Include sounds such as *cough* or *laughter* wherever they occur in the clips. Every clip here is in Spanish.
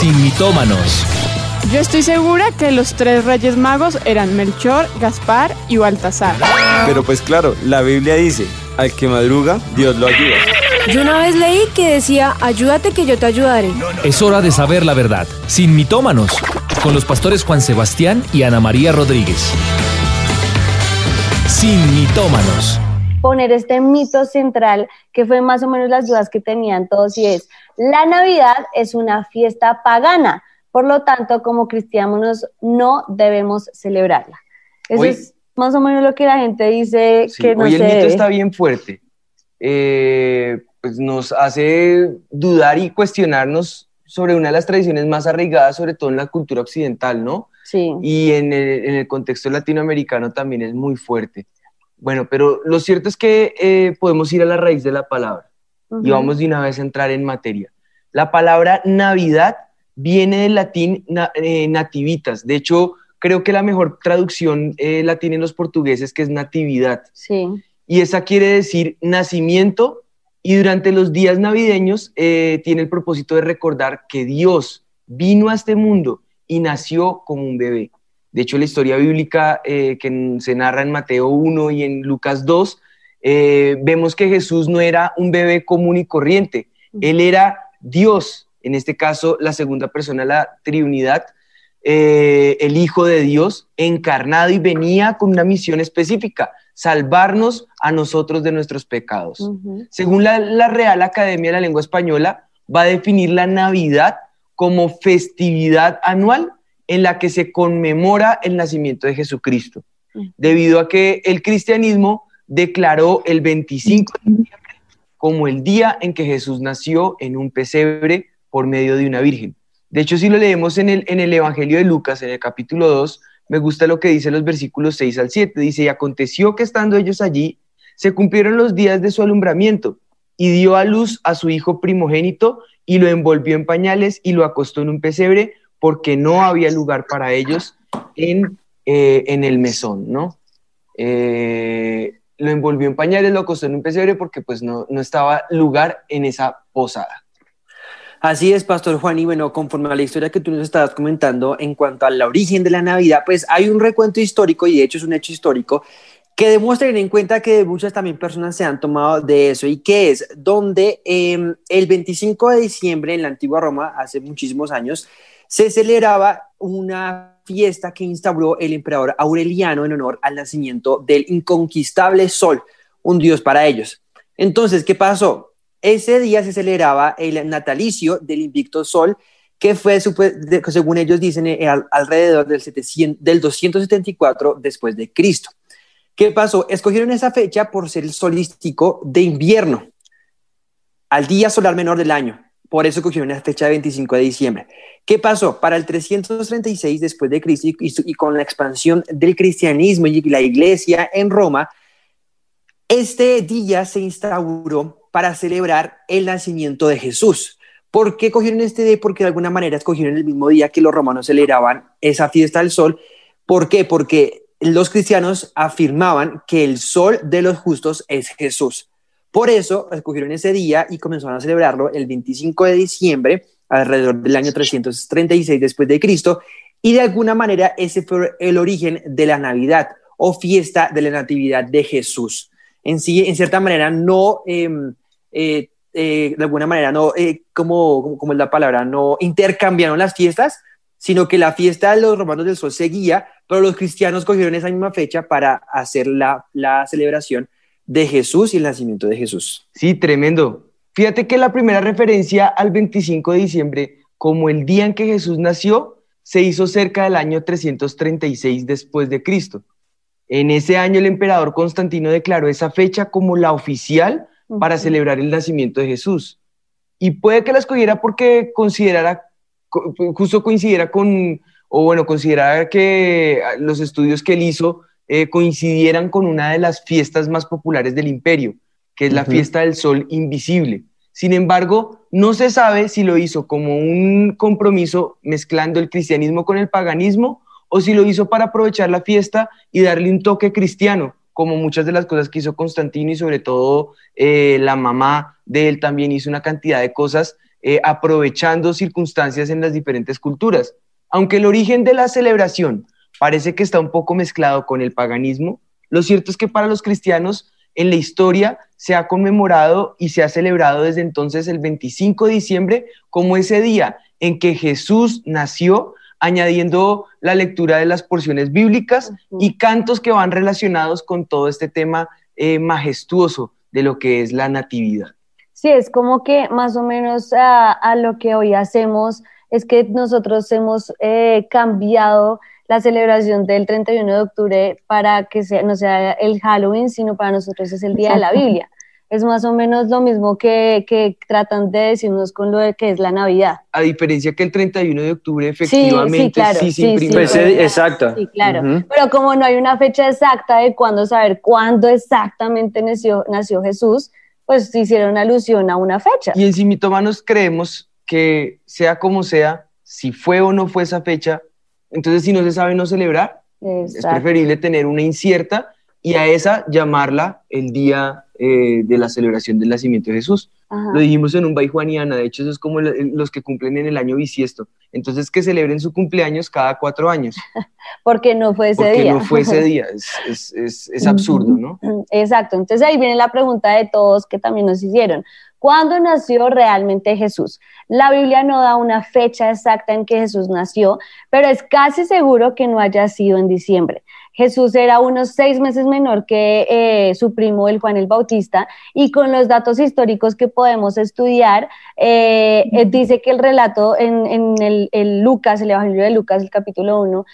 sin mitómanos. Yo estoy segura que los tres reyes magos eran Melchor, Gaspar y Baltasar. Pero pues claro, la Biblia dice, al que madruga, Dios lo ayuda. Yo una vez leí que decía, ayúdate que yo te ayudaré. Es hora de saber la verdad, sin mitómanos, con los pastores Juan Sebastián y Ana María Rodríguez. Sin mitómanos. Poner este mito central que fue más o menos las dudas que tenían todos y es, la Navidad es una fiesta pagana, por lo tanto, como cristianos no debemos celebrarla. Eso es más o menos lo que la gente dice que no hoy se el mito debe. está bien fuerte. Eh, pues nos hace dudar y cuestionarnos sobre una de las tradiciones más arraigadas, sobre todo en la cultura occidental, ¿no? Sí. Y en el, en el contexto latinoamericano también es muy fuerte. Bueno, pero lo cierto es que eh, podemos ir a la raíz de la palabra y vamos de una vez a entrar en materia. La palabra Navidad viene del latín na- eh, nativitas. De hecho, creo que la mejor traducción eh, la tienen los portugueses, que es natividad. Sí. Y esa quiere decir nacimiento y durante los días navideños eh, tiene el propósito de recordar que Dios vino a este mundo y nació como un bebé. De hecho, la historia bíblica eh, que se narra en Mateo 1 y en Lucas 2, eh, vemos que Jesús no era un bebé común y corriente, él era Dios, en este caso la segunda persona la Trinidad, eh, el Hijo de Dios encarnado y venía con una misión específica, salvarnos a nosotros de nuestros pecados. Según la, la Real Academia de la Lengua Española, va a definir la Navidad como festividad anual en la que se conmemora el nacimiento de Jesucristo, debido a que el cristianismo declaró el 25 de diciembre como el día en que Jesús nació en un pesebre por medio de una virgen. De hecho, si lo leemos en el, en el Evangelio de Lucas, en el capítulo 2, me gusta lo que dice los versículos 6 al 7. Dice, y aconteció que estando ellos allí, se cumplieron los días de su alumbramiento, y dio a luz a su hijo primogénito, y lo envolvió en pañales y lo acostó en un pesebre, porque no había lugar para ellos en, eh, en el mesón, ¿no? Eh, lo envolvió en pañales, lo acostó en un pesebre, porque pues no, no estaba lugar en esa posada. Así es, Pastor Juan, y bueno, conforme a la historia que tú nos estabas comentando en cuanto al origen de la Navidad, pues hay un recuento histórico, y de hecho es un hecho histórico, que demuestra en cuenta que muchas también personas se han tomado de eso, y que es donde eh, el 25 de diciembre en la antigua Roma, hace muchísimos años, se celebraba una fiesta que instauró el emperador Aureliano en honor al nacimiento del inconquistable Sol, un dios para ellos. Entonces, ¿qué pasó? Ese día se celebraba el natalicio del invicto Sol, que fue, según ellos dicen, eh, al, alrededor del, 700, del 274 después de Cristo. ¿Qué pasó? Escogieron esa fecha por ser el solístico de invierno, al día solar menor del año. Por eso cogieron la fecha de 25 de diciembre. ¿Qué pasó? Para el 336 después de Cristo y, con la expansión del cristianismo y la iglesia en Roma, este día se instauró para celebrar el nacimiento de Jesús. ¿Por qué cogieron este día? Porque de alguna manera escogieron el mismo día que los romanos celebraban esa fiesta del sol. ¿Por qué? Porque los cristianos afirmaban que el sol de los justos es Jesús. Por eso escogieron ese día y comenzaron a celebrarlo el 25 de diciembre, alrededor del año 336 después de Cristo, y de alguna manera ese fue el origen de la Navidad o fiesta de la Natividad de Jesús. En cierta manera, no, eh, eh, eh, de alguna manera, no, como, como es la palabra, no intercambiaron las fiestas, sino que la fiesta de los romanos del sol seguía, pero los cristianos cogieron esa misma fecha para hacer la, la celebración de Jesús y el nacimiento de Jesús. Sí, tremendo. Fíjate que la primera referencia al 25 de diciembre como el día en que Jesús nació se hizo cerca del año 336 después de Cristo. En ese año el emperador Constantino declaró esa fecha como la oficial para celebrar el nacimiento de Jesús. Y puede que la escogiera porque considerara, justo coincidiera con, o bueno, considerara que los estudios que él hizo eh, coincidieran con una de las fiestas más populares del imperio, que es la uh -huh. fiesta del sol invisible. Sin embargo, no se sabe si lo hizo como un compromiso mezclando el cristianismo con el paganismo o si lo hizo para aprovechar la fiesta y darle un toque cristiano, como muchas de las cosas que hizo Constantino y sobre todo eh, la mamá de él también hizo una cantidad de cosas eh, aprovechando circunstancias en las diferentes culturas. Aunque el origen de la celebración parece que está un poco mezclado con el paganismo, lo cierto es que para los cristianos en la historia se ha conmemorado y se ha celebrado desde entonces el 25 de diciembre como ese día en que Jesús nació, añadiendo la lectura de las porciones bíblicas y cantos que van relacionados con todo este tema eh, majestuoso de lo que es la natividad. Sí, es como que más o menos a, lo que hoy hacemos es que nosotros hemos eh, cambiado la celebración del 31 de octubre para que sea, no sea el Halloween, sino para nosotros es el Día de la Biblia. Es más o menos lo mismo que, que, tratan de decirnos con lo de que es la Navidad. A diferencia que el 31 de octubre efectivamente sí, sí, claro, sí, sí, pues, exacto. Sí, claro. Pero como no hay una fecha exacta de cuándo saber cuándo exactamente nació, nació Jesús, pues hicieron alusión a una fecha. Y en Simitomanos creemos que sea como sea, si fue o no fue esa fecha, entonces, si no se sabe no celebrar, es preferible tener una incierta y a esa llamarla el día eh, de la celebración del nacimiento de Jesús. Lo dijimos en un Baijuaniana, de hecho eso es como los que cumplen en el año bisiesto. Entonces que celebren su cumpleaños cada cuatro años. *laughs* Porque no fue ese Porque día. no fue ese *laughs* día, es, es, es absurdo, ¿no? Exacto, entonces ahí viene la pregunta de todos que también nos hicieron. ¿Cuándo nació realmente Jesús? La Biblia no da una fecha exacta en que Jesús nació, pero es casi seguro que no haya sido en diciembre. Jesús era unos seis meses menor que eh, su primo, el Juan el Bautista, y con los datos históricos que podemos estudiar, eh, eh, dice que el relato en, el, Lucas, el Evangelio de Lucas, el capítulo 1,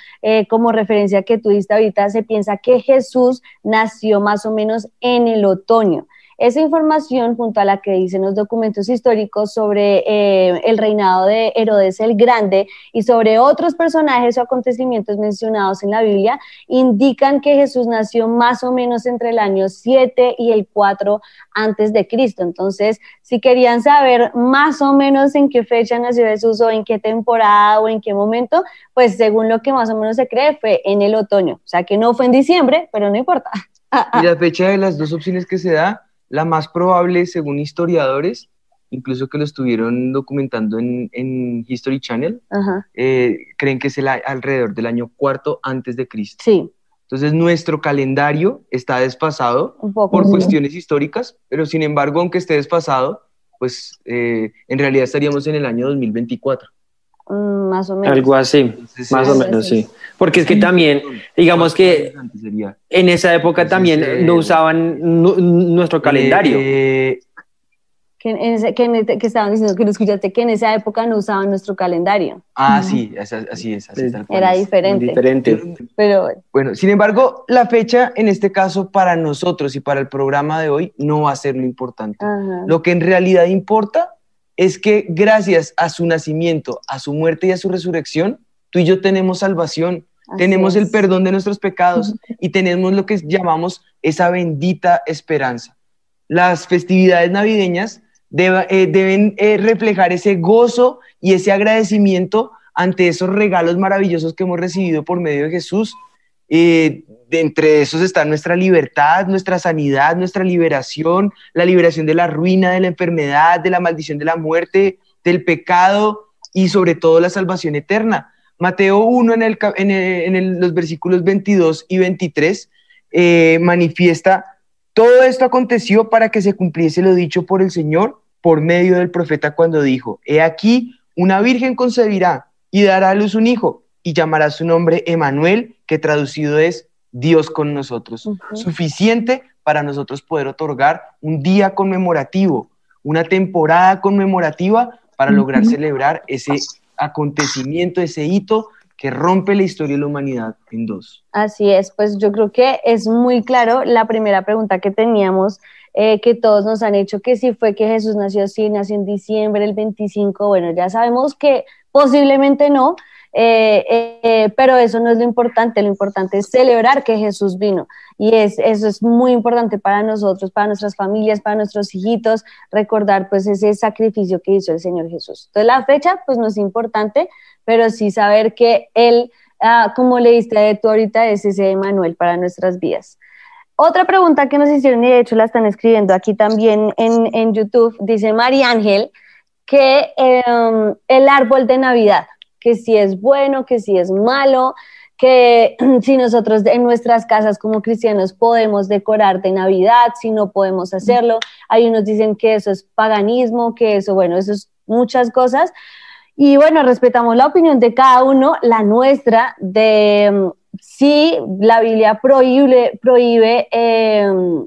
como referencia que tú diste ahorita, se piensa que Jesús nació más o menos en el otoño. Esa información, junto a la que dicen los documentos históricos sobre eh, el reinado de Herodes el Grande y sobre otros personajes o acontecimientos mencionados en la Biblia, indican que Jesús nació más o menos entre el año 7 y el 4 antes de Cristo. Entonces, si querían saber más o menos en qué fecha nació Jesús o en qué temporada o en qué momento, pues según lo que más o menos se cree fue en el otoño. O sea que no fue en diciembre, pero no importa. *laughs* Y la fecha de las dos opciones que se da la más probable, según historiadores, incluso que lo estuvieron documentando en, History Channel, eh, creen que es el, alrededor del año cuarto antes de Cristo. Sí. Entonces nuestro calendario está desfasado por cuestiones históricas, pero sin embargo, aunque esté desfasado, pues eh, en realidad estaríamos en el año 2024. Mm, más o menos. Algo así, más o menos, sí. Porque es que también, digamos que en esa época también no usaban nuestro calendario. Eh, que, que, estaban diciendo que no escuchaste que en esa época no usaban nuestro calendario. Ah, sí, así es. Así Era diferente. diferente. Pero bueno, sin embargo, la fecha en este caso para nosotros y para el programa de hoy no va a ser lo importante. Lo que en realidad importa es que gracias a su nacimiento, a su muerte y a su resurrección, tú y yo tenemos salvación, tenemos el perdón de nuestros pecados y tenemos lo que llamamos esa bendita esperanza. Las festividades navideñas eh, deben eh, reflejar ese gozo y ese agradecimiento ante esos regalos maravillosos que hemos recibido por medio de Jesús. Eh, de entre esos está nuestra libertad, nuestra sanidad, nuestra liberación, la liberación de la ruina, de la enfermedad, de la maldición de la muerte, del pecado y sobre todo la salvación eterna. Mateo 1 en, los versículos 22 y 23 eh, manifiesta, todo esto aconteció para que se cumpliese lo dicho por el Señor por medio del profeta cuando dijo, he aquí, una virgen concebirá y dará a luz un hijo y llamará su nombre Emanuel, que traducido es Dios con nosotros. Suficiente para nosotros poder otorgar un día conmemorativo, una temporada conmemorativa para lograr celebrar ese acontecimiento, ese hito que rompe la historia de la humanidad en dos. Así es, pues yo creo que es muy claro la primera pregunta que teníamos, eh, que todos nos han hecho, que si fue que Jesús nació así, nació en diciembre, el 25, bueno, ya sabemos que posiblemente no, eh, eh, pero eso no es lo importante, lo importante es celebrar que Jesús vino. Y es, eso es muy importante para nosotros, para nuestras familias, para nuestros hijitos, recordar pues ese sacrificio que hizo el Señor Jesús. Entonces la fecha pues no es importante, pero sí saber que Él, ah, como leíste de tú ahorita, es ese Emanuel para nuestras vidas. Otra pregunta que nos hicieron y de hecho la están escribiendo aquí también en, en YouTube, dice María Ángel, que em, el árbol de Navidad, que si es bueno, que si es malo, que *clears throat* si nosotros en nuestras casas como cristianos podemos decorar de Navidad, si no podemos hacerlo. Hay unos dicen que eso es paganismo, que eso, bueno, eso es muchas cosas. Y bueno, respetamos la opinión de cada uno, la nuestra, de mm, si la Biblia prohíbe, em,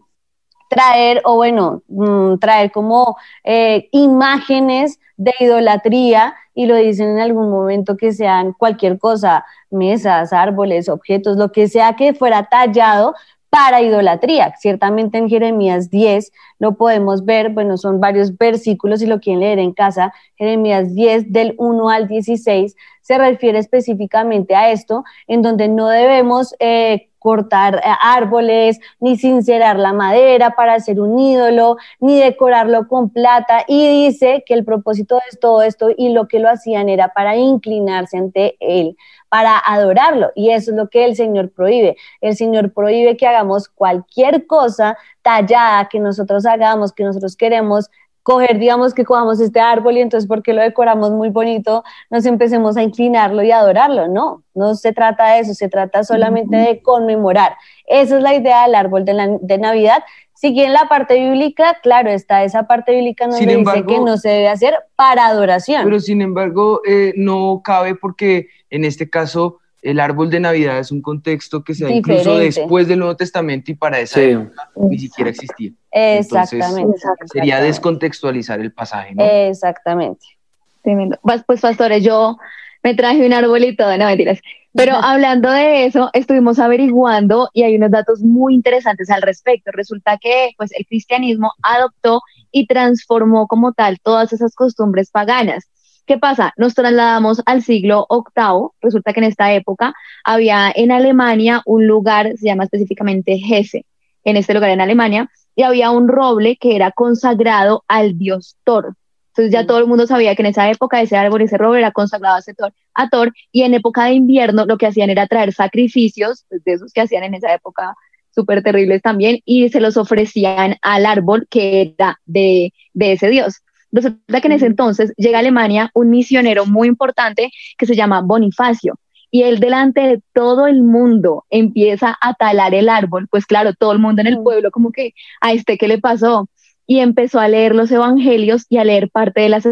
traer, o bueno, mm, traer como eh, imágenes de idolatría y lo dicen en algún momento que sean cualquier cosa, mesas, árboles, objetos, lo que sea que fuera tallado para idolatría. Ciertamente en Jeremías 10 lo podemos ver, bueno, son varios versículos, si lo quieren leer en casa, Jeremías 10 del 1 al 16 se refiere específicamente a esto, en donde no debemos eh, cortar eh, árboles, ni sincerar la madera para hacer un ídolo, ni decorarlo con plata. Y dice que el propósito de todo esto y lo que lo hacían era para inclinarse ante él, para adorarlo. Y eso es lo que el Señor prohíbe. El Señor prohíbe que hagamos cualquier cosa tallada que nosotros hagamos, que nosotros queremos coger, digamos, que cojamos este árbol y entonces porque lo decoramos muy bonito, nos empecemos a inclinarlo y adorarlo. No, no se trata de eso, se trata solamente de conmemorar. Esa es la idea del árbol de, Navidad. Si quieren la parte bíblica, claro, está esa parte bíblica donde dice que no se debe hacer para adoración. Pero sin embargo, eh, no cabe porque en este caso el árbol de Navidad es un contexto que se da incluso después del Nuevo Testamento y para esa época ni siquiera existía. Exactamente. sería descontextualizar el pasaje, ¿no? Exactamente. Pues, pues, pastores, yo me traje un arbolito, no mentiras. Pero hablando de eso, estuvimos averiguando y hay unos datos muy interesantes al respecto. Resulta que pues, el cristianismo adoptó y transformó como tal todas esas costumbres paganas. ¿Qué pasa? Nos trasladamos al siglo VIII. Resulta que en esta época había en Alemania un lugar, se llama específicamente Hesse, en este lugar en Alemania, y había un roble que era consagrado al dios Thor. Entonces ya mm. todo el mundo sabía que en esa época ese árbol, ese roble era consagrado a, Thor, a Thor, y en época de invierno lo que hacían era traer sacrificios, pues, de esos que hacían en esa época súper terribles también, y se los ofrecían al árbol que era de, de ese dios. Resulta que en ese entonces llega a Alemania un misionero muy importante que se llama Bonifacio. Y él delante de todo el mundo empieza a talar el árbol, pues claro, todo el mundo en el pueblo como que a este qué le pasó. Y empezó a leer los evangelios y a leer parte de las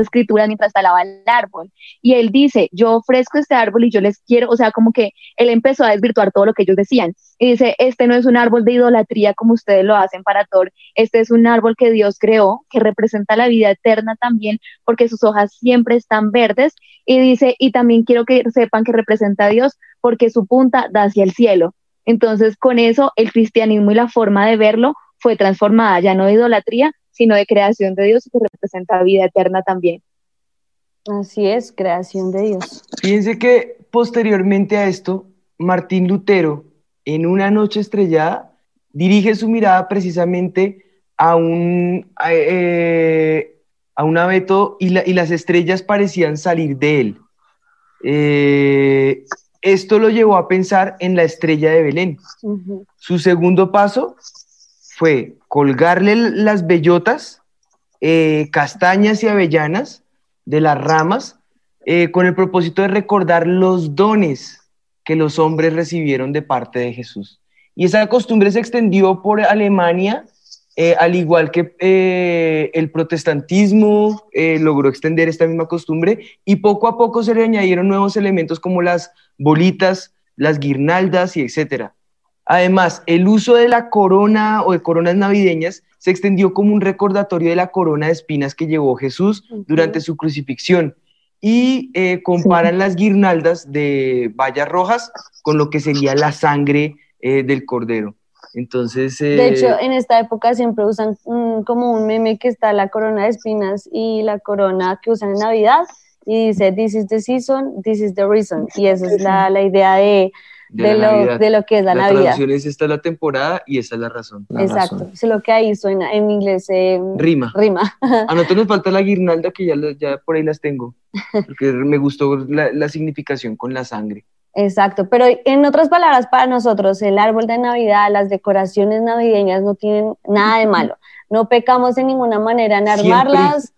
escrituras mientras talaba el árbol. Y él dice, yo ofrezco este árbol y yo les quiero, o sea, como que él empezó a desvirtuar todo lo que ellos decían. Y dice, este no es un árbol de idolatría como ustedes lo hacen para Thor, este es un árbol que Dios creó, que representa la vida eterna también, porque sus hojas siempre están verdes. Y dice, y también quiero que sepan que representa a Dios porque su punta da hacia el cielo. Entonces, con eso, el cristianismo y la forma de verlo fue transformada, ya no idolatría, sino de creación de Dios que representa vida eterna también. Así es, creación de Dios. Fíjense que posteriormente a esto, Martín Lutero, en una noche estrellada, dirige su mirada precisamente a un, a, eh, un abeto y, las estrellas parecían salir de él. Eh, esto lo llevó a pensar en la estrella de Belén. Su segundo paso fue colgarle las bellotas, eh, castañas y avellanas de las ramas eh, con el propósito de recordar los dones que los hombres recibieron de parte de Jesús. Y esa costumbre se extendió por Alemania, eh, al igual que el protestantismo logró extender esta misma costumbre, y poco a poco se le añadieron nuevos elementos como las bolitas, las guirnaldas y etcétera. Además, el uso de la corona o de coronas navideñas se extendió como un recordatorio de la corona de espinas que llevó Jesús durante su crucifixión y eh, comparan las guirnaldas de vallas rojas con lo que sería la sangre eh, del cordero. Entonces, de hecho, eh, en esta época siempre usan como un meme que está la corona de espinas y la corona que usan en Navidad y dice, this is the season, this is the reason. Y esa es la, la idea de, de, lo, de, lo, que es la, la Navidad. La es esta es la temporada y esa es la razón. Exacto, es lo que ahí suena en inglés. Eh, rima. Rima. *laughs* A nosotros nos falta la guirnalda que ya, ya por ahí las tengo, *laughs* porque me gustó la, la significación con la sangre. Exacto, pero en otras palabras, para nosotros el árbol de Navidad, las decoraciones navideñas no tienen nada de malo. No pecamos en ninguna manera en armarlas.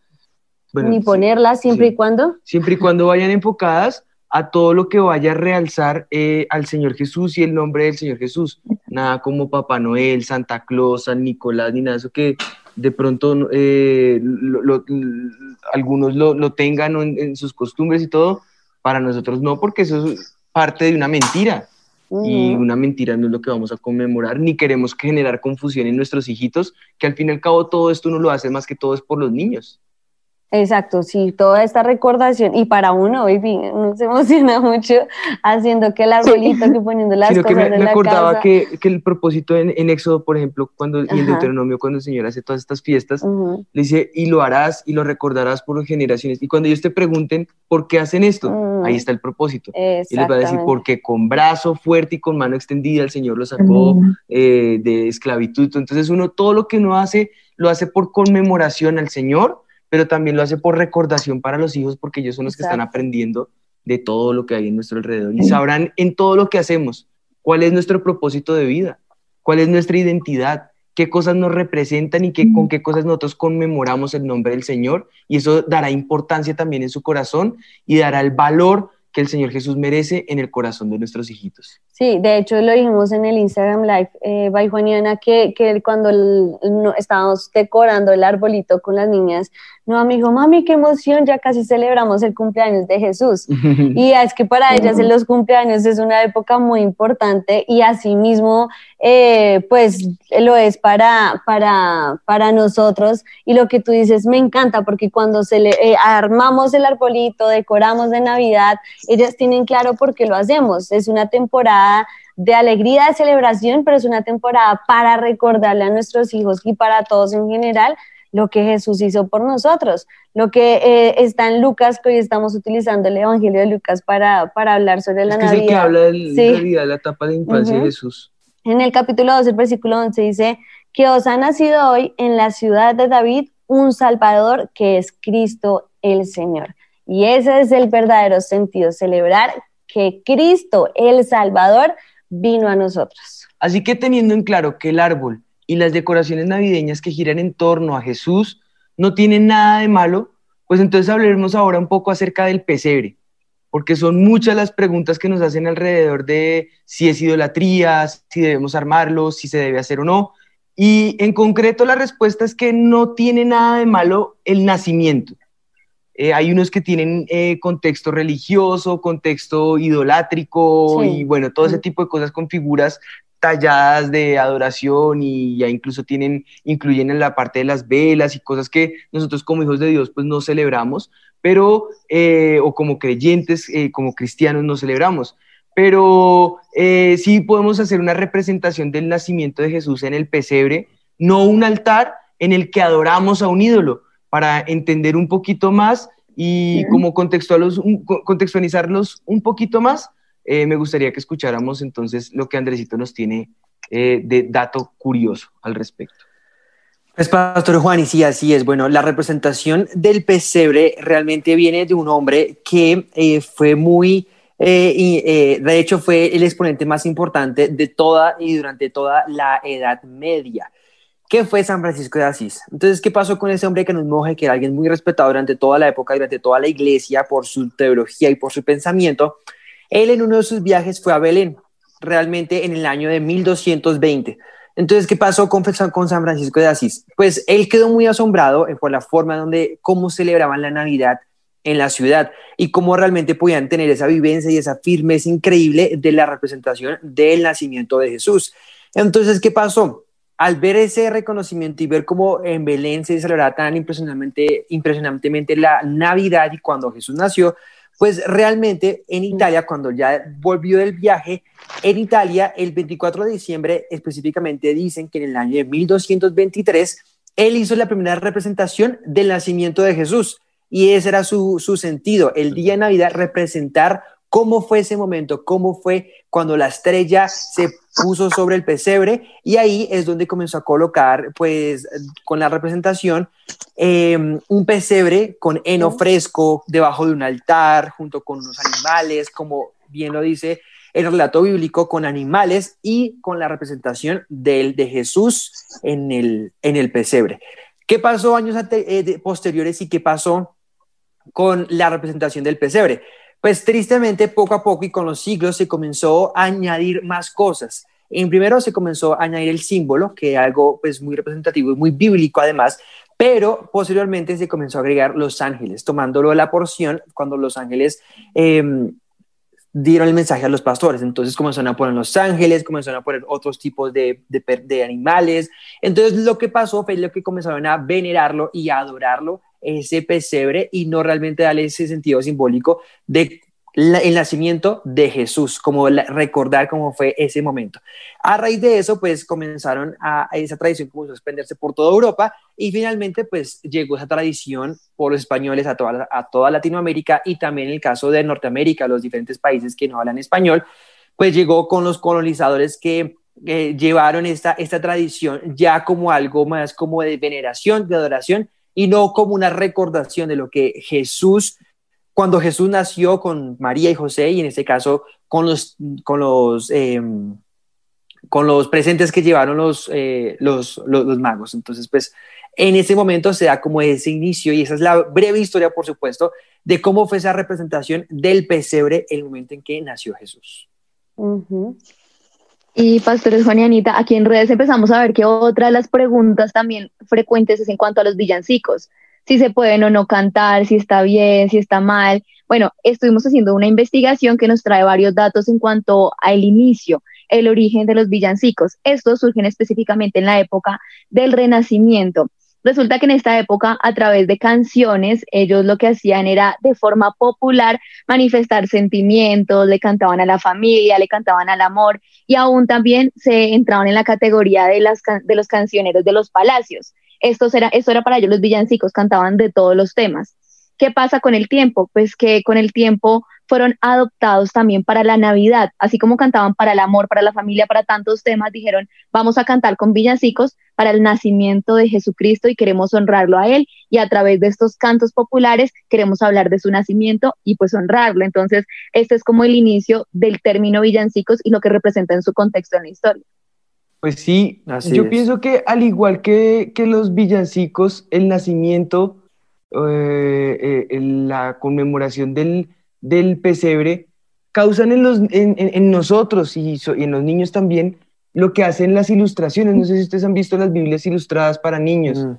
Bueno, Ni ponerlas siempre sí. y cuando. siempre y cuando vayan enfocadas a todo lo que vaya a realzar eh, al Señor Jesús y el nombre del Señor Jesús. Nada como Papá Noel, Santa Claus, San Nicolás, ni nada de eso que de pronto eh, lo- lo- l- algunos lo, lo tengan en, en sus costumbres y todo, para nosotros no, porque eso es parte de una mentira. Y una mentira no es lo que vamos a conmemorar, ni queremos generar confusión en nuestros hijitos, que al fin y al cabo todo esto no lo hace más que todo es por los niños. Exacto, sí, toda esta recordación, y para uno, baby, uno se emociona *laughs* mucho haciendo que el arbolito, que poniendo las Sino que cosas me, de me la acordaba casa. que, que el propósito en, en Éxodo, por ejemplo, cuando, y en. Deuteronomio, cuando el Señor hace todas estas fiestas, le dice, y lo harás y lo recordarás por generaciones. Y cuando ellos te pregunten por qué hacen esto, ahí está el propósito. Y les va a decir, porque con brazo fuerte y con mano extendida el Señor lo sacó eh, de esclavitud. Entonces uno, todo lo que uno hace, lo hace por conmemoración al Señor, pero también lo hace por recordación para los hijos, porque ellos son los que están Exacto. aprendiendo de todo lo que hay en nuestro alrededor y sabrán en todo lo que hacemos cuál es nuestro propósito de vida, cuál es nuestra identidad, qué cosas nos representan y qué, con qué cosas nosotros conmemoramos el nombre del Señor. Y eso dará importancia también en su corazón y dará el valor que el Señor Jesús merece en el corazón de nuestros hijitos. Sí, de hecho lo dijimos en el Instagram Live eh, by Juaniana que, que cuando el- no, estábamos decorando el arbolito con las niñas, no, dijo, mami, qué emoción, ya casi celebramos el cumpleaños de Jesús. *laughs* Y es que para ellas en los cumpleaños es una época muy importante y asimismo, eh, pues lo es para, para, para nosotros. Y lo que tú dices me encanta porque cuando se le, eh, armamos el arbolito, decoramos de Navidad, ellas tienen claro por qué lo hacemos. Es una temporada de alegría, de celebración, pero es una temporada para recordarle a nuestros hijos y para todos en general lo que Jesús hizo por nosotros, lo que eh, está en Lucas, que hoy estamos utilizando el Evangelio de Lucas para, para hablar sobre la que es el que Navidad. habla del- Sí. de la etapa de infancia de Jesús. En el capítulo 12, el versículo 11 dice que os ha nacido hoy en la ciudad de David un Salvador que es Cristo el Señor. Y ese es el verdadero sentido, celebrar que Cristo el Salvador vino a nosotros. Así que teniendo en claro que el árbol y las decoraciones navideñas que giran en torno a Jesús no tienen nada de malo, pues entonces hablaremos ahora un poco acerca del pesebre, porque son muchas las preguntas que nos hacen alrededor de si es idolatría, si debemos armarlo, si se debe hacer o no. Y en concreto la respuesta es que no tiene nada de malo el nacimiento. Eh, hay unos que tienen eh, contexto religioso, contexto idolátrico Sí. y bueno, todo ese tipo de cosas con figuras talladas de adoración y ya incluso tienen, incluyen en la parte de las velas y cosas que nosotros como hijos de Dios pues no celebramos, pero, eh, o como creyentes, eh, como cristianos no celebramos. Pero eh, sí podemos hacer una representación del nacimiento de Jesús en el pesebre, no un altar en el que adoramos a un ídolo, para entender un poquito más y como contextualizarlos un poquito más, eh, me gustaría que escucháramos entonces lo que Andresito nos tiene eh, de dato curioso al respecto. Pues Pastor Juan, y sí, así es. Bueno, la representación del pesebre realmente viene de un hombre que eh, fue muy, eh, y, eh, de hecho fue el exponente más importante de toda y durante toda la Edad Media, que fue San Francisco de Asís. Entonces, ¿qué pasó con ese hombre que nos monje, que era alguien muy respetado durante toda la época, durante toda la iglesia, por su teología y por su pensamiento? Él en uno de sus viajes fue a Belén, realmente en el año de 1220. Entonces, ¿qué pasó con, San Francisco de Asís? Pues él quedó muy asombrado por la forma donde, cómo celebraban la Navidad en la ciudad y cómo realmente podían tener esa vivencia y esa firmeza increíble de la representación del nacimiento de Jesús. Entonces, ¿qué pasó? Al ver ese reconocimiento y ver cómo en Belén se celebraba tan impresionantemente la Navidad y cuando Jesús nació, pues realmente en Italia, cuando ya volvió del viaje, en Italia, el 24 de diciembre, específicamente dicen que en el año de 1223, él hizo la primera representación del nacimiento de Jesús. Y ese era su, su sentido, el día de Navidad, representar cómo fue ese momento, cómo fue cuando la estrella se puso sobre el pesebre y ahí es donde comenzó a colocar, pues, con la representación, eh, un pesebre con heno fresco debajo de un altar, junto con unos animales, como bien lo dice el relato bíblico, con animales y con la representación del, de Jesús en el, en el pesebre. ¿Qué pasó años ante, eh, posteriores y qué pasó con la representación del pesebre. Pues tristemente, poco a poco y con los siglos se comenzó a añadir más cosas. En primero se comenzó a añadir el símbolo, que es algo pues muy representativo y muy bíblico además, pero posteriormente se comenzó a agregar los ángeles, tomándolo a la porción cuando los ángeles em, dieron el mensaje a los pastores. Entonces comenzaron a poner los ángeles, comenzaron a poner otros tipos de, de, de, animales. Entonces lo que pasó fue lo que comenzaron a venerarlo y a adorarlo, ese pesebre, y no realmente darle ese sentido simbólico de el nacimiento de Jesús, como recordar cómo fue ese momento. A raíz de eso, pues comenzaron a, esa tradición comenzó a expandirse por toda Europa y finalmente pues llegó esa tradición por los españoles a toda, a toda Latinoamérica y también el caso de Norteamérica, los diferentes países que no hablan español, pues llegó con los colonizadores que llevaron esta, esta tradición ya como algo más como de veneración, de adoración y no como una recordación de lo que Jesús cuando Jesús nació con María y José, y en este caso con los, con los, em, con los presentes que llevaron los, eh, los, los, magos. Entonces, pues en ese momento se da como ese inicio, y esa es la breve historia, por supuesto, de cómo fue esa representación del pesebre el momento en que nació Jesús. Y pastores Juan y Anita, aquí en redes empezamos a ver que otra de las preguntas también frecuentes es en cuanto a los villancicos si se pueden o no cantar, si está bien, si está mal. Bueno, estuvimos haciendo una investigación que nos trae varios datos en cuanto al inicio, el origen de los villancicos. Estos surgen específicamente en la época del Renacimiento. Resulta que en esta época, a través de canciones, ellos lo que hacían era de forma popular manifestar sentimientos, le cantaban a la familia, le cantaban al amor y aún también se entraban en la categoría de, los cancioneros de los palacios. Esto era, esto era para ellos los villancicos, cantaban de todos los temas. ¿Qué pasa con el tiempo? Pues que con el tiempo fueron adoptados también para la Navidad, así como cantaban para el amor, para la familia, para tantos temas, dijeron, vamos a cantar con villancicos para el nacimiento de Jesucristo y queremos honrarlo a Él y a través de estos cantos populares queremos hablar de su nacimiento y pues honrarlo. Entonces, este es como el inicio del término villancicos y lo que representa en su contexto en la historia. Pues sí, yo pienso que al igual que, los villancicos, el nacimiento, eh, eh, la conmemoración del, pesebre, causan en, los, en, nosotros y, en los niños también lo que hacen las ilustraciones. No sé si ustedes han visto las Biblias ilustradas para niños. Mm.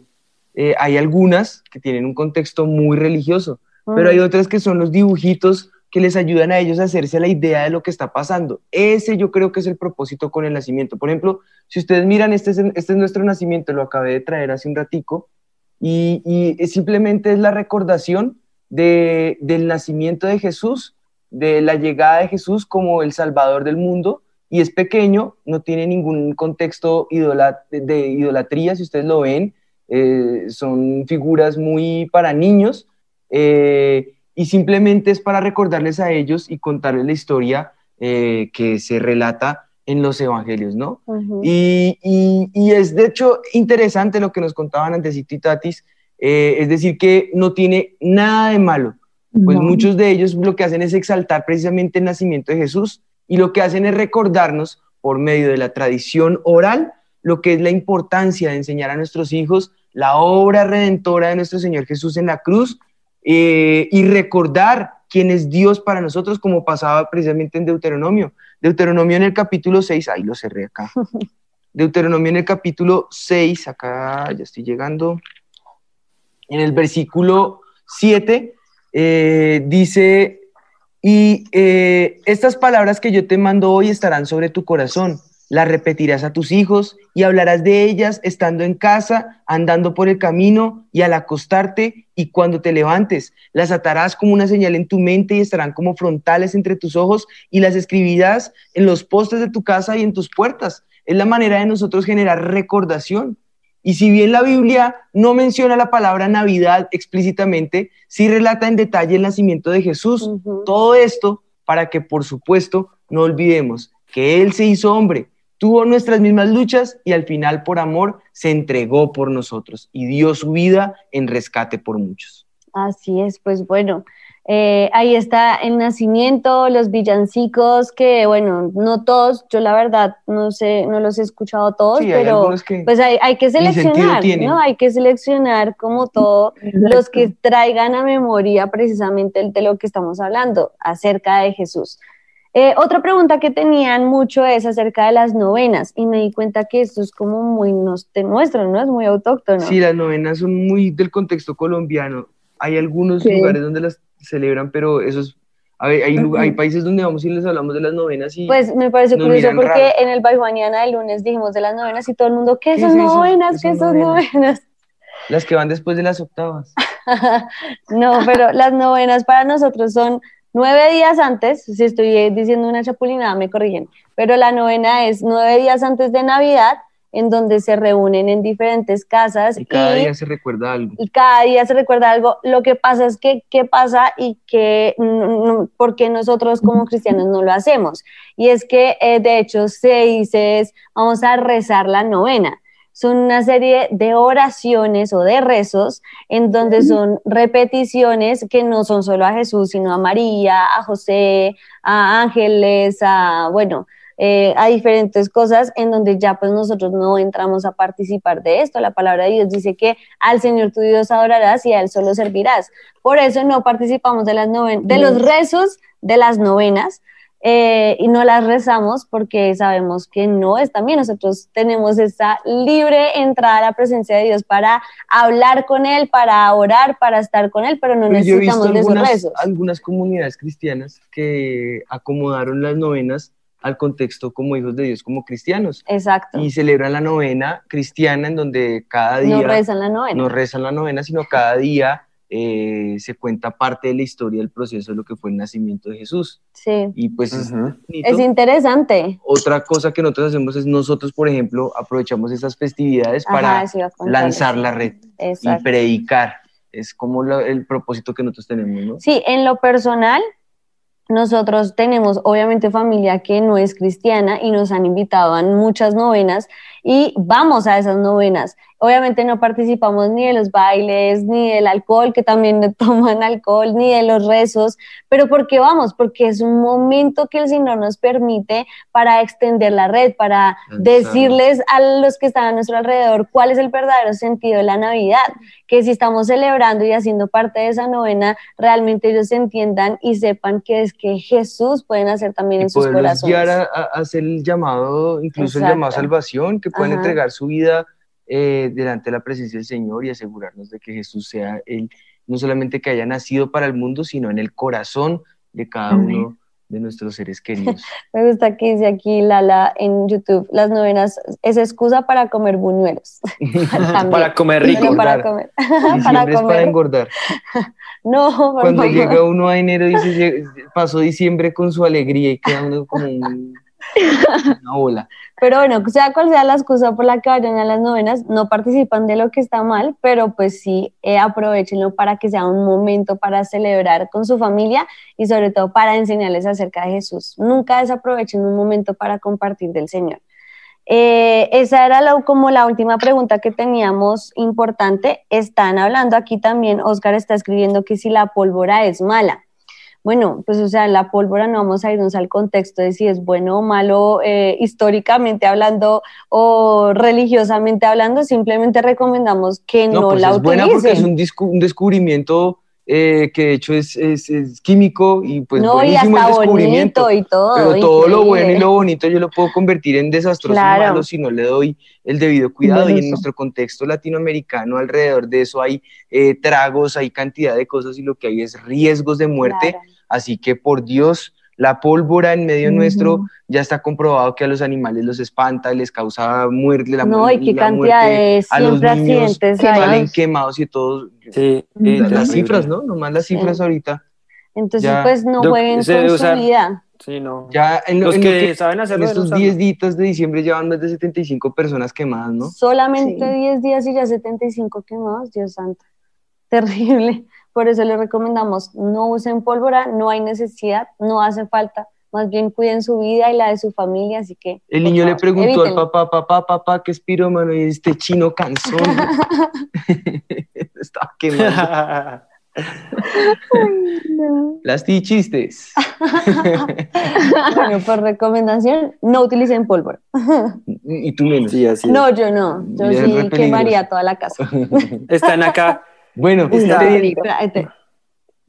Eh, hay algunas que tienen un contexto muy religioso, pero hay mm. otras que son los dibujitos que les ayudan a ellos a hacerse la idea de lo que está pasando. Ese yo creo que es el propósito con el nacimiento. Por ejemplo, si ustedes miran, este es, este es nuestro nacimiento, lo acabé de traer hace un ratico, y, y simplemente es la recordación de, del nacimiento de Jesús, de la llegada de Jesús como el Salvador del mundo, y es pequeño, no tiene ningún contexto de idolatría, si ustedes lo ven, eh, son figuras muy para niños, eh, y simplemente es para recordarles a ellos y contarles la historia eh, que se relata en los evangelios, ¿no? y, y, es de hecho interesante lo que nos contaban antes y Tatis, eh, es decir, que no tiene nada de malo, pues muchos de ellos lo que hacen es exaltar precisamente el nacimiento de Jesús y lo que hacen es recordarnos por medio de la tradición oral lo que es la importancia de enseñar a nuestros hijos la obra redentora de nuestro Señor Jesús en la cruz eh, y recordar quién es Dios para nosotros, como pasaba precisamente en Deuteronomio. Deuteronomio en el capítulo 6, ahí lo cerré acá. *laughs* Deuteronomio en el capítulo 6, acá ya estoy llegando, en el versículo 7, eh, dice, y eh, estas palabras que yo te mando hoy estarán sobre tu corazón las repetirás a tus hijos y hablarás de ellas estando en casa, andando por el camino y al acostarte y cuando te levantes. Las atarás como una señal en tu mente y estarán como frontales entre tus ojos y las escribirás en los postes de tu casa y en tus puertas. Es la manera de nosotros generar recordación. Y si bien la Biblia no menciona la palabra Navidad explícitamente, sí relata en detalle el nacimiento de Jesús. Todo esto para que, por supuesto, no olvidemos que Él se hizo hombre, tuvo nuestras mismas luchas y al final por amor se entregó por nosotros y dio su vida en rescate por muchos. Así es, pues bueno, Eh, ahí está el nacimiento, los villancicos, que bueno, no todos, yo la verdad no sé, no los he escuchado todos, Sí, hay pero algunos que pues hay, hay que seleccionar. ¿no? Hay que seleccionar como todo los que traigan a memoria precisamente de lo que estamos hablando acerca de Jesús. Eh, otra pregunta que tenían mucho es acerca de las novenas y me di cuenta que esto es como muy nuestro, ¿no? Es muy autóctono. Sí, las novenas son muy del contexto colombiano. Hay algunos Sí. lugares donde las celebran, pero esos, a ver, hay, hay países donde vamos y les hablamos de las novenas y Pues me pareció curioso porque raro. en el Baijuaniana del lunes dijimos de las novenas y todo el mundo, ¿qué, ¿Qué son es eso? novenas? ¿Qué ¿Qué son novenas? novenas? las que van después de las octavas. *laughs* no, pero las novenas para nosotros son nueve días antes, si estoy diciendo una chapulinada, me corrigen, pero la novena es nueve días antes de Navidad, en donde se reúnen en diferentes casas Y cada y, día se recuerda algo. y cada día se recuerda algo. Lo que pasa es que, ¿qué pasa y que, mm, mm, por qué nosotros como cristianos no lo hacemos? Y es que, eh, de hecho, se dice es, vamos a rezar la novena. Son una serie de oraciones o de rezos en donde son repeticiones que no son solo a Jesús, sino a María, a José, a ángeles, a, bueno, eh, a diferentes cosas en donde ya pues nosotros no entramos a participar de esto. La palabra de Dios dice que al Señor tu Dios adorarás y a Él solo servirás. Por eso no participamos de, las noven de los rezos de las novenas eh, y no las rezamos porque sabemos que no es también. Nosotros tenemos esa libre entrada a la presencia de Dios para hablar con Él, para orar, para estar con Él, pero no Pero yo he visto necesitamos de esos algunas, rezos. algunas comunidades cristianas que acomodaron las novenas al contexto como hijos de Dios, como cristianos, Exacto. y celebran la novena cristiana en donde cada día No rezan la novena. no rezan la novena, sino cada día eh, se cuenta parte de la historia del proceso de lo que fue el nacimiento de Jesús. Sí. Y pues es. Es interesante. Otra cosa que nosotros hacemos es nosotros, por ejemplo, aprovechamos esas festividades para Ajá, lanzar la red y Exacto. predicar. Es como lo- el propósito que nosotros tenemos, ¿no? Sí, en lo personal, nosotros tenemos obviamente familia que no es cristiana y nos han invitado a muchas novenas y vamos a esas novenas. Obviamente no participamos ni de los bailes, ni del alcohol, que también *laughs* toman alcohol, ni de los rezos, pero ¿por qué vamos? Porque es un momento que el Señor nos permite para extender la red, para decirles a los que están a nuestro alrededor cuál es el verdadero sentido de la Navidad, que si estamos celebrando y haciendo parte de esa novena, realmente ellos entiendan y sepan que es que Jesús pueden hacer también y en sus corazones. guiar a, a- hacer el llamado, incluso el llamado a salvación, que pueden Ajá. entregar su vida eh, delante de la presencia del Señor y asegurarnos de que Jesús sea el, no solamente que haya nacido para el mundo, sino en el corazón de cada uno de nuestros seres queridos. *laughs* Me gusta que dice aquí Lala en YouTube, las novenas es excusa para comer buñuelos. *laughs* *laughs* Para comer rico. para Engordar. comer. Para es para comer. engordar. No, por Cuando favor. llega uno a enero, dice, "Lle- pasó diciembre con su alegría y queda uno como un- *laughs* una. Pero bueno, sea cual sea la excusa por la que vayan a las novenas, no participan de lo que está mal, pero pues sí, eh, aprovechenlo para que sea un momento para celebrar con su familia y sobre todo para enseñarles acerca de Jesús. Nunca desaprovechen un momento para compartir del Señor. Eh, esa era como la última pregunta que teníamos importante. Están hablando aquí también, Oscar está escribiendo que si la pólvora es mala. Bueno, pues o sea, la pólvora no vamos a irnos al contexto de si es bueno o malo eh, históricamente hablando o religiosamente hablando, simplemente recomendamos que no, No, pues la es buena utilicen. porque es un, discu- un descubrimiento eh, que de hecho es, es- es químico y pues no, y buenísimo hasta el descubrimiento. bonito y todo. Pero todo lo bueno y lo bonito yo lo puedo convertir en desastroso Claro. y malo si no le doy el debido cuidado. Y en nuestro contexto latinoamericano, alrededor de eso hay eh, tragos, hay cantidad de cosas y lo que hay es riesgos de muerte. Claro. Así que por Dios, la pólvora en medio nuestro ya está comprobado que a los animales los espanta, les causa muerte, la, No, y qué cantidad muerte de a los siempre niños accidentes que salen quemados y todos. Sí, y Las, cifras, ¿no? Nomás las cifras Sí. ahorita. Entonces, Ya. pues no jueguen con su usar- vida. Sí, no. Ya en, lo- Los en que, lo que- saben en hacerlo, estos deben 10 usarlo. días de diciembre llevan más de 75 personas quemadas, ¿no? Solamente Sí. 10 días y ya 75 quemados, Dios santo. *laughs* Terrible. Por eso les recomendamos, no usen pólvora, no hay necesidad, no hace falta. Más bien cuiden su vida y la de su familia, así que... El niño le preguntó al papá, papá, papá, ¿qué es pirómano? Y este chino cansón. *laughs* *laughs* Estaba quemando. *laughs* Las tichistes. Bueno, por recomendación, no utilicen pólvora. Y tú menos. Sí, así es. No, yo no. Yo sí quemaría toda la casa. Están acá, Bueno, Está- te- Espérate.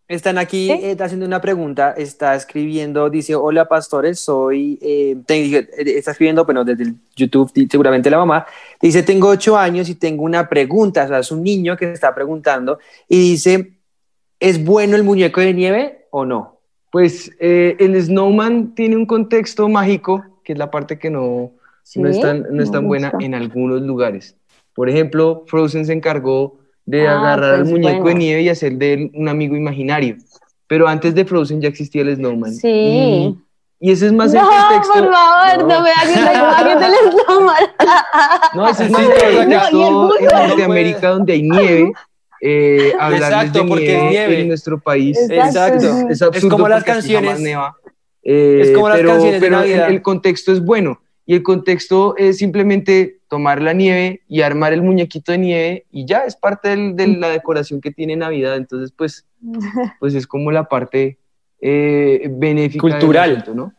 están aquí eh, haciendo una pregunta. Está escribiendo, dice, hola pastores, soy, eh, te- eh, está escribiendo, bueno, desde el YouTube, seguramente la mamá. Dice, tengo ocho años y tengo una pregunta, o sea, es un niño que está preguntando y dice, ¿es bueno el muñeco de nieve o no? pues eh, el snowman tiene un contexto mágico, que es la parte que no, Sí, no es tan, no es tan buena en algunos lugares. Por ejemplo, Frozen se encargó de Ah, agarrar al pues muñeco de bueno. nieve y hacer de él un amigo imaginario. Pero antes de Frozen ya existía el snowman. Sí. Y, y ese es más No, el contexto. por favor, no, No. me hagas la imagen del *laughs* snowman. No, ese es más el el contexto en Norteamérica donde hay nieve. Eh, Exacto, de porque es nieve, nieve. en nuestro país Exacto. es absurdo como las canciones- neva. Eh, es como las pero, canciones de pero el- Navidad. el contexto es bueno y el contexto es simplemente tomar la nieve y armar el muñequito de nieve y ya es parte del- de la decoración que tiene Navidad entonces pues *laughs* pues es como la parte eh, benéfica Cultural. asunto, ¿no?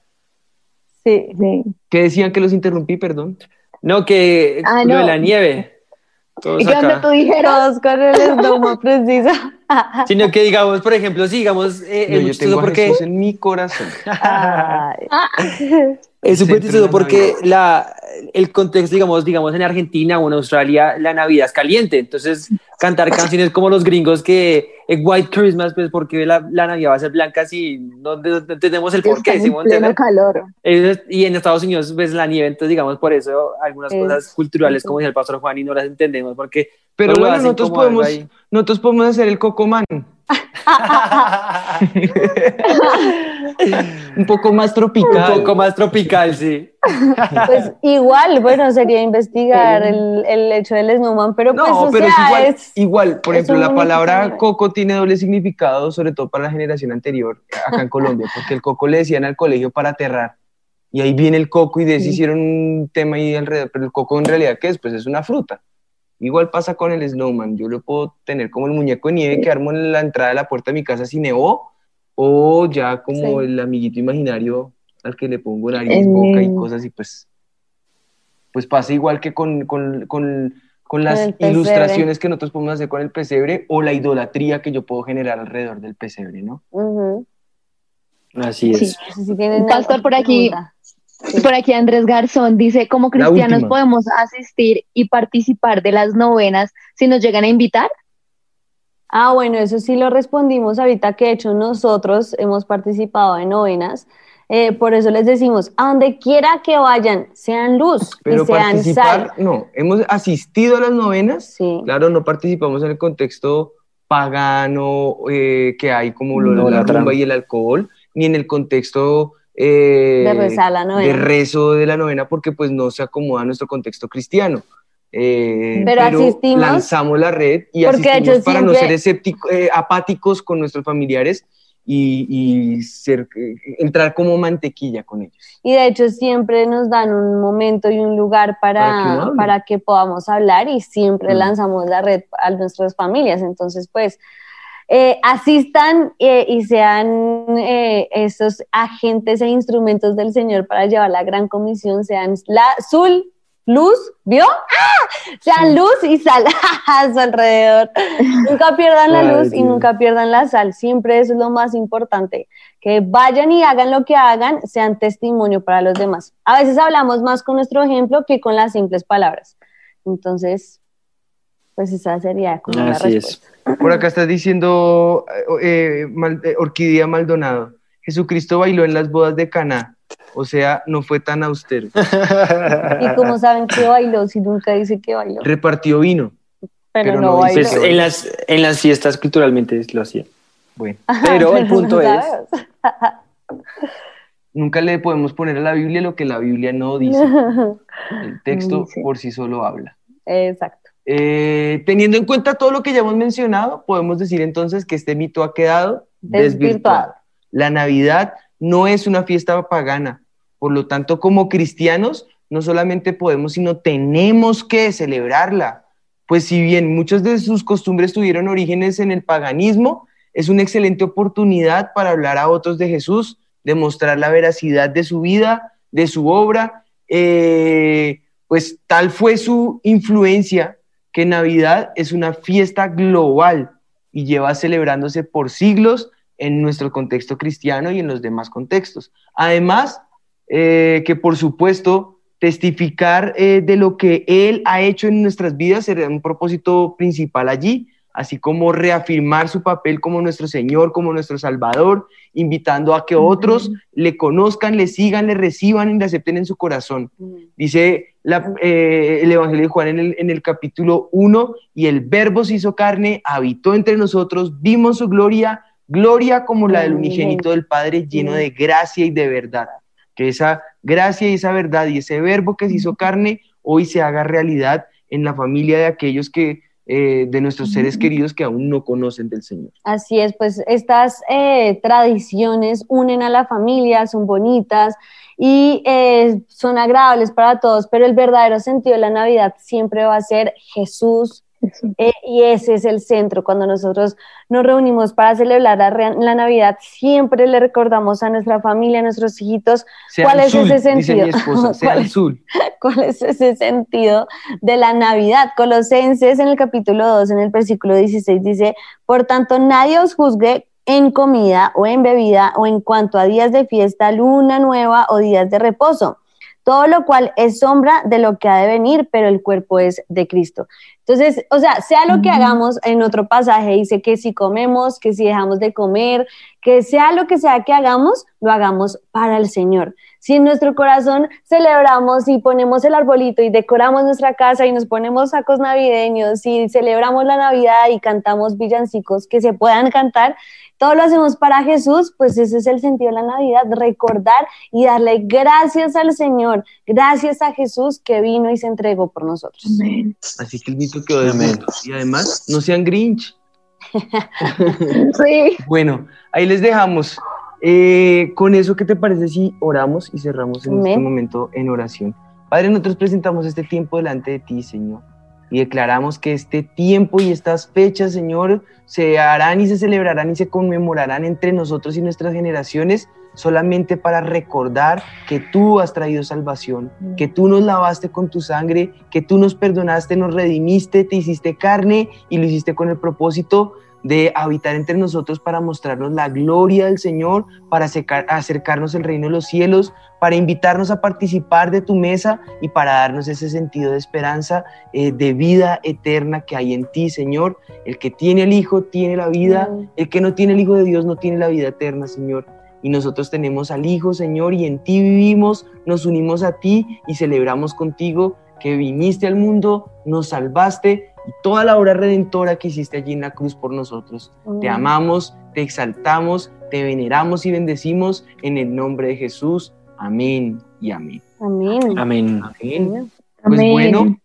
Sí. Sí. ¿Qué decían que los interrumpí, perdón? No, que Ah, lo de no. la nieve. Todos Y cuando acá. tú dijeras, con el snowman *laughs* preciso. *laughs* Sino que digamos, por ejemplo, sí, digamos, eh, Yo, es yo tengo a porque Jesús en mi corazón. Ay. es súper porque la, el contexto, digamos, digamos en Argentina o en Australia, la Navidad es caliente. Entonces, cantar canciones como los gringos que eh, White Christmas, pues porque la, la Navidad va a ser blanca si no, no- no entendemos el por qué. calor. Es- Y en Estados Unidos ves la nieve, entonces digamos por eso algunas Es- cosas culturales, como dice el pastor Juan, y no las entendemos porque Pero lo bueno, nosotros podemos, ahí. nosotros podemos hacer el cocomán. *laughs* Un poco más tropical. un poco más tropical, sí. Pues igual, bueno, sería investigar el, el hecho del snowman, pero pues, No, o pero es igual, es- igual, por es ejemplo, la palabra coco tiene doble significado, sobre todo para la generación anterior, acá en Colombia, porque el coco le decían al colegio para aterrar. Y ahí viene el coco y de eso hicieron un tema ahí alrededor, pero el coco en realidad, ¿qué es? Pues es una fruta. Igual pasa con el snowman, yo lo puedo tener como el muñeco de nieve que armo en la entrada de la puerta de mi casa si nevó, o ya como Sí. el amiguito imaginario al que le pongo nariz, boca y cosas y pues, pues pasa igual que con, con, con, con las ilustraciones que nosotros podemos hacer con el pesebre o la idolatría que yo puedo generar alrededor del pesebre, ¿no? Ujú. Así es. Sí. Pastor, por aquí- pregunta. Por aquí Andrés Garzón dice, como cristianos podemos asistir y participar de las novenas si nos llegan a invitar. Ah, bueno, eso sí lo respondimos ahorita que de hecho nosotros hemos participado en novenas. Eh, por eso les decimos, a donde quiera que vayan, sean luz Pero y sean participar, sal. no, hemos asistido a las novenas, Sí. claro, no participamos en el contexto pagano eh, que hay como lo de No, la la rumba y el alcohol, ni en el contexto eh, De rezar la de novena. rezo de la novena porque pues no se acomoda a nuestro contexto cristiano. Eh, Pero asistimos- lanzamos la red y de asistimos para no siempre- ser escéptico- eh, apáticos con nuestros familiares y, y ser, eh, entrar como mantequilla con ellos. Y de hecho siempre nos dan un momento y un lugar Para que para, hable. para que podamos hablar y siempre Mm. lanzamos la red a nuestras familias. Entonces, pues, eh, asistan eh, y sean eh, esos agentes e instrumentos del Señor para llevar la gran comisión, sean la sul, luz, ¿vio? ¡Ah! Sean luz y sal *laughs* a su alrededor. Nunca pierdan la Ay, luz y nunca pierdan la sal. Siempre eso es lo más importante que vayan y hagan lo que hagan, sean testimonio para los demás. A veces hablamos más con nuestro ejemplo que con las simples palabras. Entonces, pues esa sería como la Así respuesta. es. Por acá estás diciendo eh, Mal- eh, Orquídea Maldonado. Jesucristo bailó en las bodas de Caná. O sea, no fue tan austero. Y como *laughs* saben que bailó, si nunca dice que bailó, Repartió vino. pero, pero no, no bailó. Pues en las, en las fiestas culturalmente lo hacía. Bueno, Pero el punto es, *laughs* nunca le podemos poner a la Biblia lo que la Biblia no dice. *laughs* El texto Dice. por sí solo habla. Exacto. Eh, teniendo en cuenta todo lo que ya hemos mencionado, podemos decir entonces que este mito ha quedado desvirtuado. La Navidad no es una fiesta pagana. Por lo tanto, como cristianos, no solamente podemos, sino tenemos que celebrarla. Pues si bien muchas de sus costumbres tuvieron orígenes en el paganismo, es una excelente oportunidad para hablar a otros de Jesús, demostrar la veracidad de su vida, de su obra. Eh, pues tal fue su influencia que Navidad es una fiesta global y lleva celebrándose por siglos en nuestro contexto cristiano y en los demás contextos. Además, eh, que por supuesto, testificar eh, de lo que Él ha hecho en nuestras vidas será un propósito principal allí, así como reafirmar su papel como nuestro Señor, como nuestro Salvador, invitando a que otros le conozcan, le sigan, le reciban y le acepten en su corazón. Dice eh, el Evangelio de Juan en el, en el capítulo 1, y el verbo se hizo carne, habitó entre nosotros, vimos su gloria, gloria como la del unigénito del Padre, lleno de gracia y de verdad. Que esa gracia y esa verdad y ese verbo que se hizo carne hoy se haga realidad en la familia de aquellos que eh, de nuestros seres queridos que aún no conocen del Señor. Así es, pues estas eh, tradiciones unen a la familia, son bonitas y eh, son agradables para todos, pero el verdadero sentido de la Navidad siempre va a ser Jesús eh, y ese es el centro. Cuando nosotros nos reunimos para celebrar la, la, Navidad, siempre le recordamos a nuestra familia, a nuestros hijitos, cuál es ese sentido. *laughs* ¿Cuál, es, *laughs* ¿Cuál es ese sentido de la Navidad? Colosenses en el capítulo 2, en el versículo 16, dice, por tanto, nadie os juzgue en comida o en bebida o en cuanto a días de fiesta, luna nueva o días de reposo todo lo cual es sombra de lo que ha de venir, pero el cuerpo es de Cristo. Entonces, o sea, sea lo que hagamos en otro pasaje, dice que si comemos, que si dejamos de comer, que sea lo que sea que hagamos, lo hagamos para el Señor. Si en nuestro corazón celebramos y ponemos el arbolito y decoramos nuestra casa y nos ponemos sacos navideños y celebramos la Navidad y cantamos villancicos que se puedan cantar, todo lo hacemos para Jesús, pues ese es el sentido de la Navidad, recordar y darle gracias al Señor, gracias a Jesús que vino y se entregó por nosotros. Así que el mito quedó de Y además, no sean Grinch. *laughs* sí. Bueno, ahí les dejamos. Eh, con eso, ¿qué te parece si oramos y cerramos en este momento en oración? Padre, nosotros presentamos este tiempo delante de ti, Señor y declaramos que este tiempo y estas fechas, Señor, se harán y se celebrarán y se conmemorarán entre nosotros y nuestras generaciones solamente para recordar que tú has traído salvación, que tú nos lavaste con tu sangre, que tú nos perdonaste, nos redimiste, te hiciste carne y lo hiciste con el propósito de habitar entre nosotros para mostrarnos la gloria del Señor, para acercarnos al reino de los cielos, para invitarnos a participar de tu mesa y para darnos ese sentido de esperanza, eh, de vida eterna que hay en ti, Señor. El que tiene el Hijo tiene la vida, el que no tiene el Hijo de Dios no tiene la vida eterna, Señor. Y nosotros tenemos al Hijo, Señor, y en ti vivimos, nos unimos a ti y celebramos contigo que viniste al mundo, nos salvaste y toda la obra redentora que hiciste allí en la cruz por nosotros. Te amamos, te exaltamos, te veneramos y bendecimos en el nombre de Jesús. Amén y amén. Amén. Amén. Amén. Pues bueno,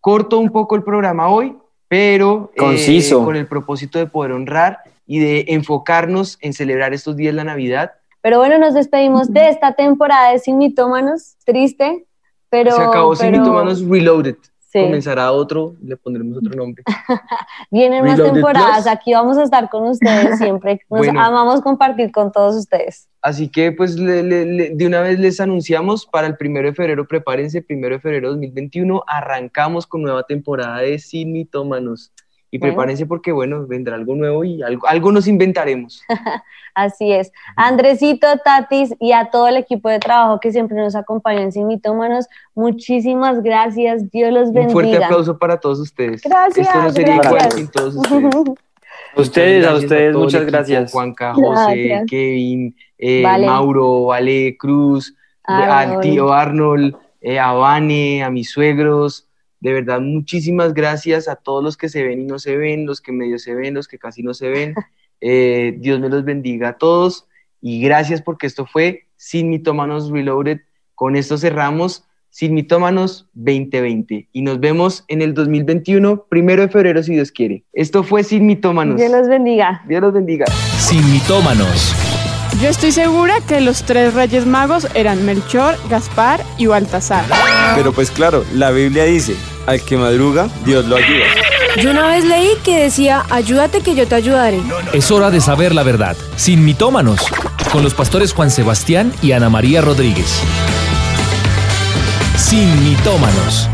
corto un poco el programa hoy, pero eh, Conciso. con el propósito de poder honrar y de enfocarnos en celebrar estos días de la Navidad. Pero bueno, nos despedimos de esta temporada de Sin Mitómanos, triste, pero... Se acabó Sin pero... Mitómanos Reloaded. Sí. comenzará otro, le pondremos otro nombre. *laughs* Vienen más temporadas, aquí vamos a estar con ustedes siempre. Nos bueno, amamos compartir con todos ustedes. Así que pues le, le, de una vez les anunciamos para el primero de febrero, prepárense, primero de febrero 2021, arrancamos con nueva temporada de Sin Mitómanos. Y bueno. prepárense porque, bueno, vendrá algo nuevo y algo, algo nos inventaremos. *laughs* Así es. Andresito, Tatis y a todo el equipo de trabajo que siempre nos acompaña en Sin Mitómanos, muchísimas gracias. Dios los bendiga. Un fuerte aplauso para todos ustedes. Gracias. Esto no sería gracias. igual sin todos *laughs* ustedes. A ustedes, a ustedes, a muchas gracias. Juanca, José, gracias. Kevin, eh, vale. Mauro, Vale, Cruz, Arnold. al tío Arnold, eh, a Vane, a mis suegros. De verdad, muchísimas gracias a todos los que se ven y no se ven, los que medio se ven, los que casi no se ven. *laughs* Eh, Dios me los bendiga a todos y gracias porque esto fue Sin Mitómanos Reloaded. Con esto cerramos Sin Mitómanos 2020 y nos vemos en el 2021, primero de febrero, si Dios quiere. Esto fue Sin Mitómanos. Dios los bendiga. Dios los bendiga. Sin Mitómanos. Yo estoy segura que los tres reyes magos eran Melchor, Gaspar y Baltasar. Pero pues claro, la Biblia dice, al que madruga, Dios lo ayuda. Yo una vez leí que decía, ayúdate que yo te ayudaré. Es hora de saber la verdad, sin mitómanos, con los pastores Juan Sebastián y Ana María Rodríguez. Sin mitómanos.